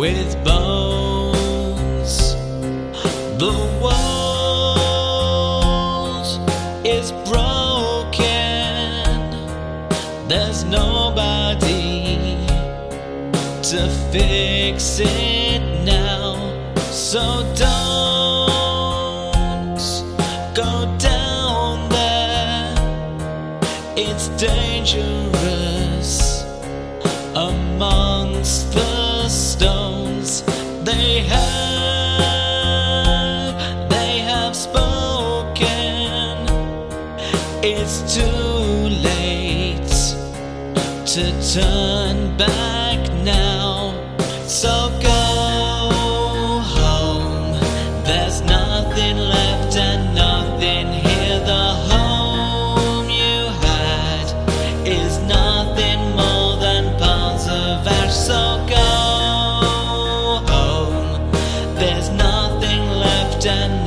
with bones. The walls is broken. There's nobody to fix it now. So don't go down there. It's dangerous amongst the they have, they have spoken. It's too late to turn back now. So go left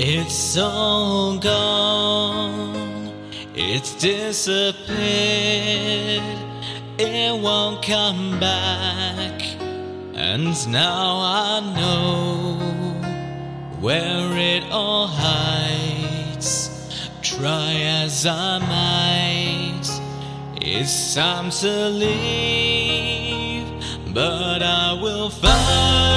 It's all gone, it's disappeared, it won't come back. And now I know where it all hides. Try as I might, it's time to leave, but I will find.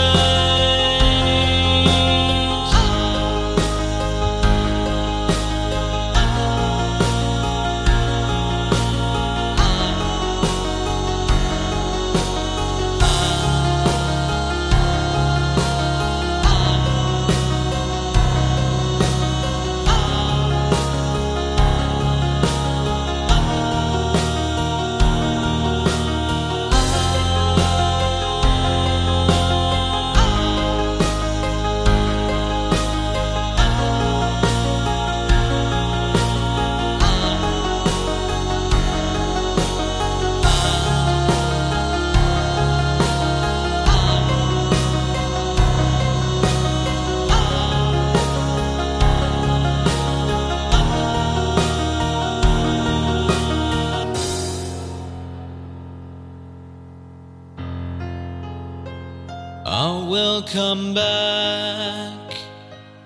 Come back.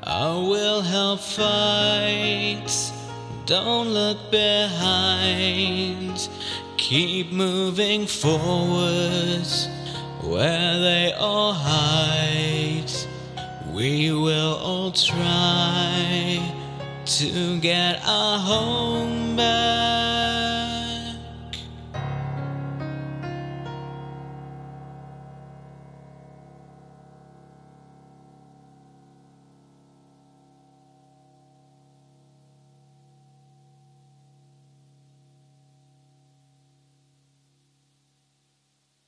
I will help fight. Don't look behind. Keep moving forward where they all hide. We will all try to get our home back.